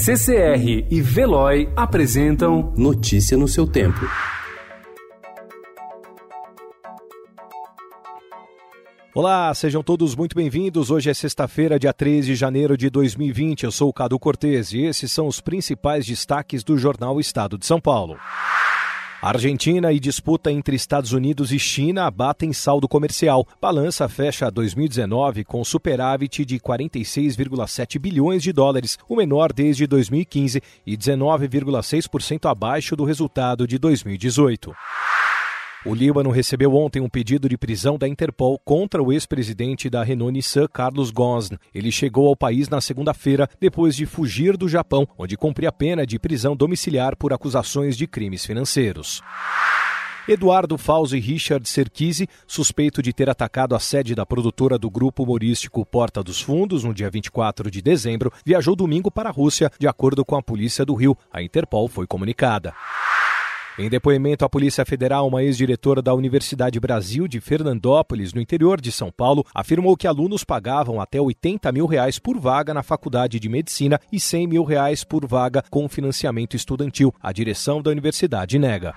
CCR e Veloy apresentam Notícia no seu tempo. Olá, sejam todos muito bem-vindos. Hoje é sexta-feira, dia 3 de janeiro de 2020. Eu sou o Cado Cortez e esses são os principais destaques do jornal Estado de São Paulo. Argentina e disputa entre Estados Unidos e China batem saldo comercial. Balança fecha 2019 com superávit de 46,7 bilhões de dólares, o menor desde 2015 e 19,6% abaixo do resultado de 2018. O Líbano recebeu ontem um pedido de prisão da Interpol contra o ex-presidente da Renault-Nissan, Carlos Ghosn. Ele chegou ao país na segunda-feira depois de fugir do Japão, onde cumpria pena de prisão domiciliar por acusações de crimes financeiros. Eduardo e Richard Serkisi, suspeito de ter atacado a sede da produtora do grupo humorístico Porta dos Fundos no dia 24 de dezembro, viajou domingo para a Rússia, de acordo com a polícia do Rio. A Interpol foi comunicada. Em depoimento à Polícia Federal, uma ex-diretora da Universidade Brasil de Fernandópolis, no interior de São Paulo, afirmou que alunos pagavam até 80 mil reais por vaga na Faculdade de Medicina e 100 mil reais por vaga com financiamento estudantil. A direção da universidade nega.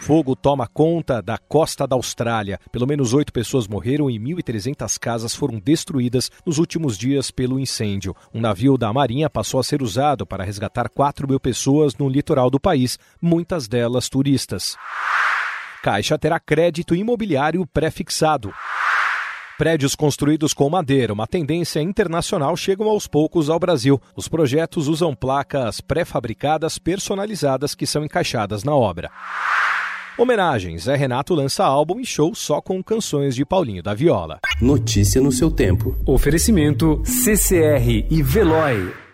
Fogo toma conta da costa da Austrália. Pelo menos oito pessoas morreram e 1.300 casas foram destruídas nos últimos dias pelo incêndio. Um navio da Marinha passou a ser usado para resgatar 4 mil pessoas no litoral do país, muitas delas turistas. Caixa terá crédito imobiliário pré-fixado. Prédios construídos com madeira, uma tendência internacional, chegam aos poucos ao Brasil. Os projetos usam placas pré-fabricadas personalizadas que são encaixadas na obra. Homenagens. Zé Renato lança álbum e show só com canções de Paulinho da Viola. Notícia no seu tempo. Oferecimento CCR e Veloy.